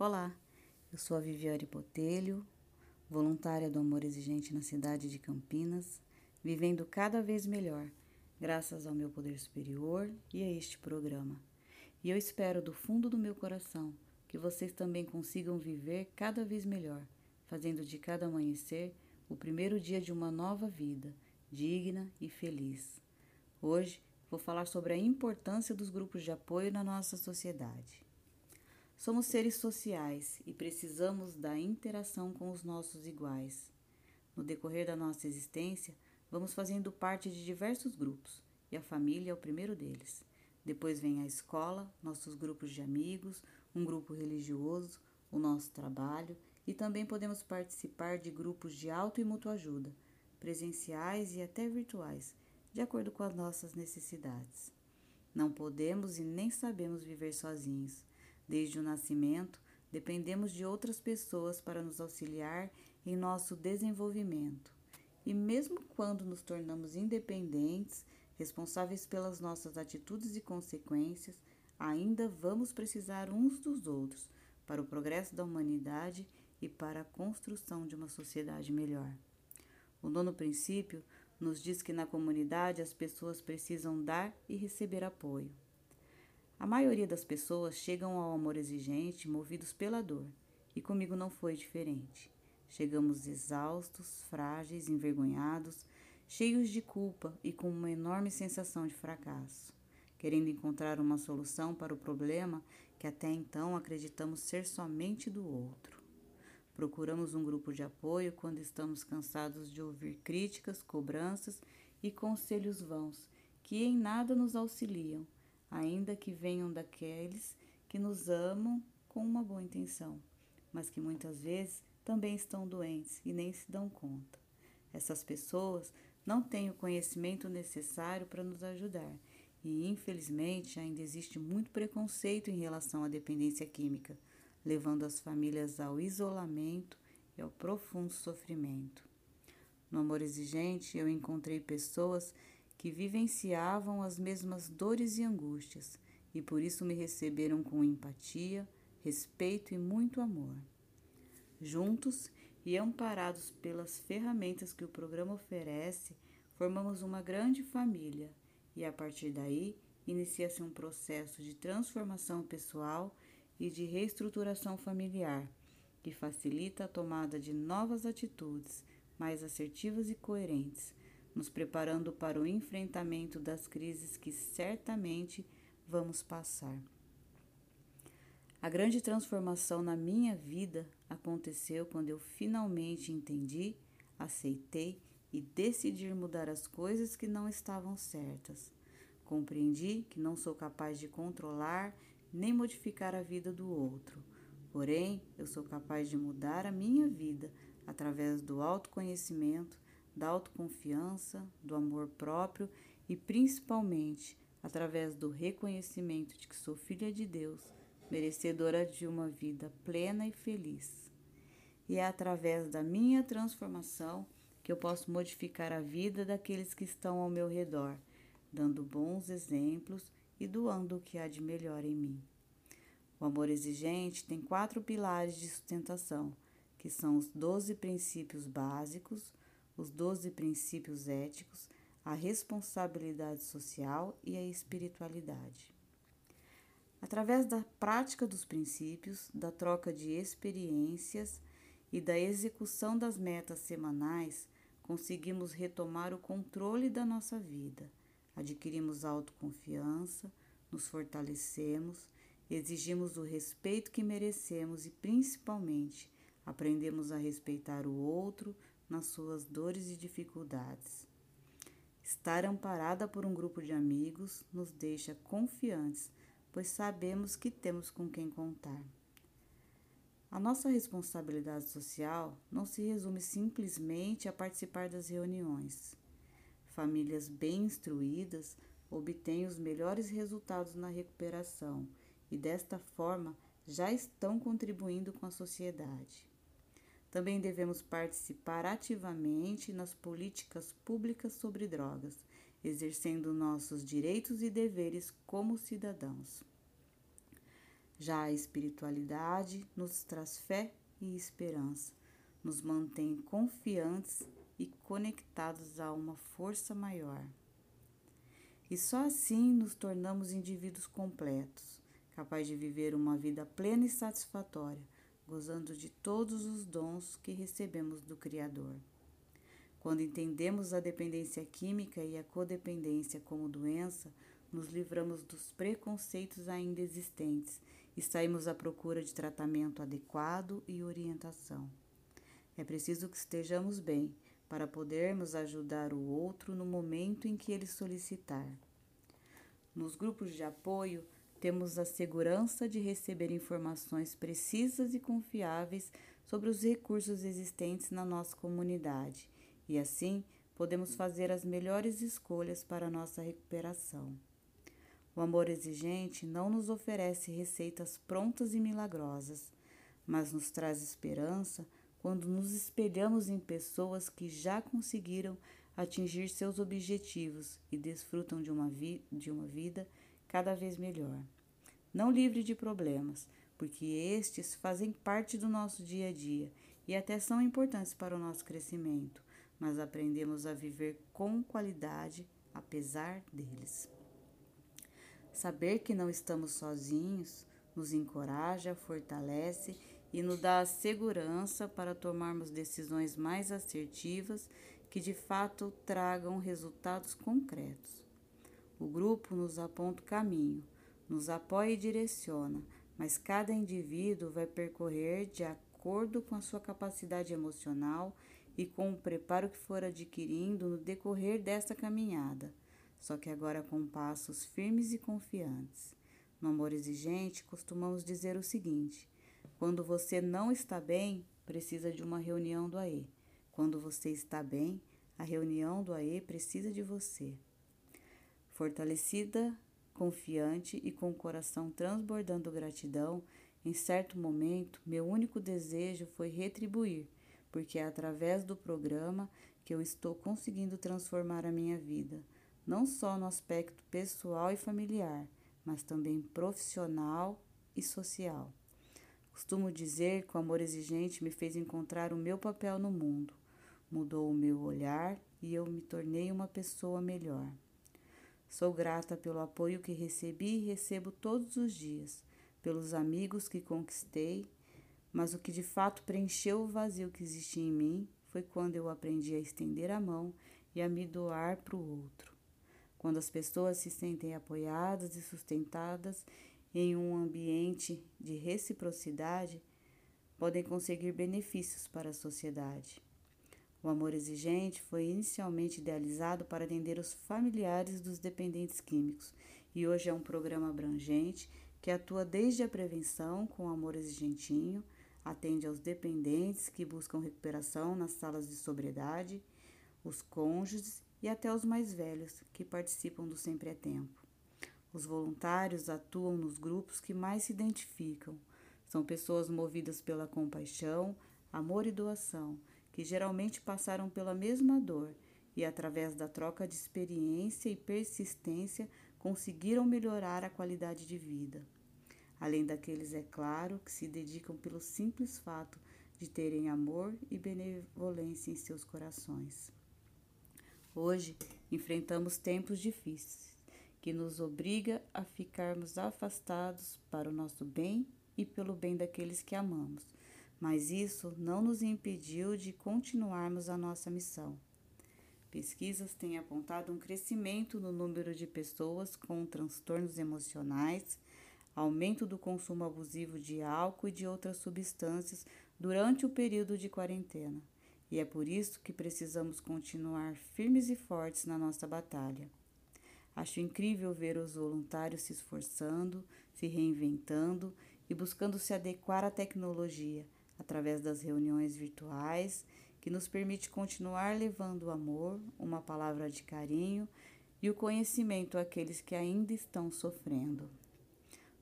Olá, eu sou a Viviane Botelho, voluntária do Amor Exigente na cidade de Campinas, vivendo cada vez melhor, graças ao meu poder superior e a este programa. E eu espero do fundo do meu coração que vocês também consigam viver cada vez melhor, fazendo de cada amanhecer o primeiro dia de uma nova vida, digna e feliz. Hoje vou falar sobre a importância dos grupos de apoio na nossa sociedade. Somos seres sociais e precisamos da interação com os nossos iguais. No decorrer da nossa existência, vamos fazendo parte de diversos grupos e a família é o primeiro deles. Depois vem a escola, nossos grupos de amigos, um grupo religioso, o nosso trabalho e também podemos participar de grupos de auto e ajuda, presenciais e até virtuais, de acordo com as nossas necessidades. Não podemos e nem sabemos viver sozinhos. Desde o nascimento, dependemos de outras pessoas para nos auxiliar em nosso desenvolvimento. E mesmo quando nos tornamos independentes, responsáveis pelas nossas atitudes e consequências, ainda vamos precisar uns dos outros para o progresso da humanidade e para a construção de uma sociedade melhor. O nono princípio nos diz que na comunidade as pessoas precisam dar e receber apoio. A maioria das pessoas chegam ao amor exigente movidos pela dor, e comigo não foi diferente. Chegamos exaustos, frágeis, envergonhados, cheios de culpa e com uma enorme sensação de fracasso, querendo encontrar uma solução para o problema que até então acreditamos ser somente do outro. Procuramos um grupo de apoio quando estamos cansados de ouvir críticas, cobranças e conselhos vãos que em nada nos auxiliam ainda que venham daqueles que nos amam com uma boa intenção, mas que muitas vezes também estão doentes e nem se dão conta. Essas pessoas não têm o conhecimento necessário para nos ajudar e, infelizmente, ainda existe muito preconceito em relação à dependência química, levando as famílias ao isolamento e ao profundo sofrimento. No amor exigente, eu encontrei pessoas que vivenciavam as mesmas dores e angústias e por isso me receberam com empatia, respeito e muito amor. Juntos e amparados pelas ferramentas que o programa oferece, formamos uma grande família e a partir daí inicia-se um processo de transformação pessoal e de reestruturação familiar que facilita a tomada de novas atitudes mais assertivas e coerentes nos preparando para o enfrentamento das crises que certamente vamos passar. A grande transformação na minha vida aconteceu quando eu finalmente entendi, aceitei e decidi mudar as coisas que não estavam certas. Compreendi que não sou capaz de controlar nem modificar a vida do outro. Porém, eu sou capaz de mudar a minha vida através do autoconhecimento, da autoconfiança, do amor próprio e principalmente através do reconhecimento de que sou filha de Deus, merecedora de uma vida plena e feliz. E é através da minha transformação que eu posso modificar a vida daqueles que estão ao meu redor, dando bons exemplos e doando o que há de melhor em mim. O amor exigente tem quatro pilares de sustentação, que são os doze princípios básicos, os doze princípios éticos, a responsabilidade social e a espiritualidade. Através da prática dos princípios, da troca de experiências e da execução das metas semanais, conseguimos retomar o controle da nossa vida, adquirimos autoconfiança, nos fortalecemos, exigimos o respeito que merecemos e, principalmente, aprendemos a respeitar o outro, nas suas dores e dificuldades. Estar amparada por um grupo de amigos nos deixa confiantes, pois sabemos que temos com quem contar. A nossa responsabilidade social não se resume simplesmente a participar das reuniões. Famílias bem instruídas obtêm os melhores resultados na recuperação e, desta forma, já estão contribuindo com a sociedade. Também devemos participar ativamente nas políticas públicas sobre drogas, exercendo nossos direitos e deveres como cidadãos. Já a espiritualidade nos traz fé e esperança, nos mantém confiantes e conectados a uma força maior. E só assim nos tornamos indivíduos completos, capazes de viver uma vida plena e satisfatória, gozando de todos os dons que recebemos do Criador. Quando entendemos a dependência química e a codependência como doença, nos livramos dos preconceitos ainda existentes e saímos à procura de tratamento adequado e orientação. É preciso que estejamos bem para podermos ajudar o outro no momento em que ele solicitar. Nos grupos de apoio, temos a segurança de receber informações precisas e confiáveis sobre os recursos existentes na nossa comunidade e assim podemos fazer as melhores escolhas para nossa recuperação. O amor exigente não nos oferece receitas prontas e milagrosas, mas nos traz esperança quando nos espelhamos em pessoas que já conseguiram atingir seus objetivos e desfrutam de uma, vi de uma vida cada vez melhor. Não livre de problemas, porque estes fazem parte do nosso dia a dia e até são importantes para o nosso crescimento, mas aprendemos a viver com qualidade apesar deles. Saber que não estamos sozinhos nos encoraja, fortalece e nos dá a segurança para tomarmos decisões mais assertivas que de fato tragam resultados concretos. O grupo nos aponta o caminho, nos apoia e direciona, mas cada indivíduo vai percorrer de acordo com a sua capacidade emocional e com o preparo que for adquirindo no decorrer desta caminhada, só que agora com passos firmes e confiantes. No amor exigente, costumamos dizer o seguinte: quando você não está bem, precisa de uma reunião do AE. Quando você está bem, a reunião do AE precisa de você. Fortalecida, confiante e com o coração transbordando gratidão, em certo momento, meu único desejo foi retribuir, porque é através do programa que eu estou conseguindo transformar a minha vida, não só no aspecto pessoal e familiar, mas também profissional e social. Costumo dizer que o amor exigente me fez encontrar o meu papel no mundo, mudou o meu olhar e eu me tornei uma pessoa melhor. Sou grata pelo apoio que recebi e recebo todos os dias, pelos amigos que conquistei, mas o que de fato preencheu o vazio que existia em mim foi quando eu aprendi a estender a mão e a me doar para o outro. Quando as pessoas se sentem apoiadas e sustentadas em um ambiente de reciprocidade, podem conseguir benefícios para a sociedade. O amor exigente foi inicialmente idealizado para atender os familiares dos dependentes químicos e hoje é um programa abrangente que atua desde a prevenção com o amor exigentinho, atende aos dependentes que buscam recuperação nas salas de sobriedade, os cônjuges e até os mais velhos que participam do Sempre é Tempo. Os voluntários atuam nos grupos que mais se identificam. São pessoas movidas pela compaixão, amor e doação, que geralmente passaram pela mesma dor e, através da troca de experiência e persistência, conseguiram melhorar a qualidade de vida. Além daqueles, é claro, que se dedicam pelo simples fato de terem amor e benevolência em seus corações. Hoje enfrentamos tempos difíceis que nos obriga a ficarmos afastados para o nosso bem e pelo bem daqueles que amamos. Mas isso não nos impediu de continuarmos a nossa missão. Pesquisas têm apontado um crescimento no número de pessoas com transtornos emocionais, aumento do consumo abusivo de álcool e de outras substâncias durante o período de quarentena. E é por isso que precisamos continuar firmes e fortes na nossa batalha. Acho incrível ver os voluntários se esforçando, se reinventando e buscando se adequar à tecnologia através das reuniões virtuais, que nos permite continuar levando o amor, uma palavra de carinho e o conhecimento àqueles que ainda estão sofrendo.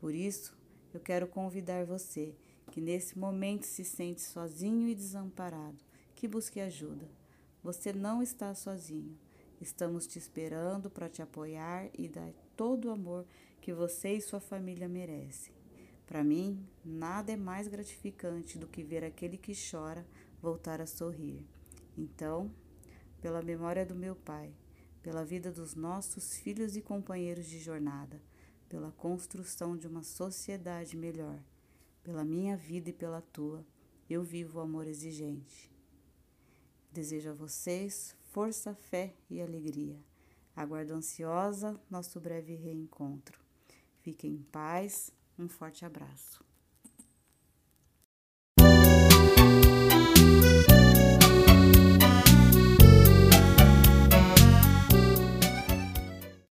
Por isso, eu quero convidar você que nesse momento se sente sozinho e desamparado, que busque ajuda. Você não está sozinho. Estamos te esperando para te apoiar e dar todo o amor que você e sua família merecem. Para mim, nada é mais gratificante do que ver aquele que chora voltar a sorrir. Então, pela memória do meu pai, pela vida dos nossos filhos e companheiros de jornada, pela construção de uma sociedade melhor, pela minha vida e pela tua, eu vivo o amor exigente. Desejo a vocês força, fé e alegria. Aguardo ansiosa nosso breve reencontro. Fiquem em paz. Um forte abraço.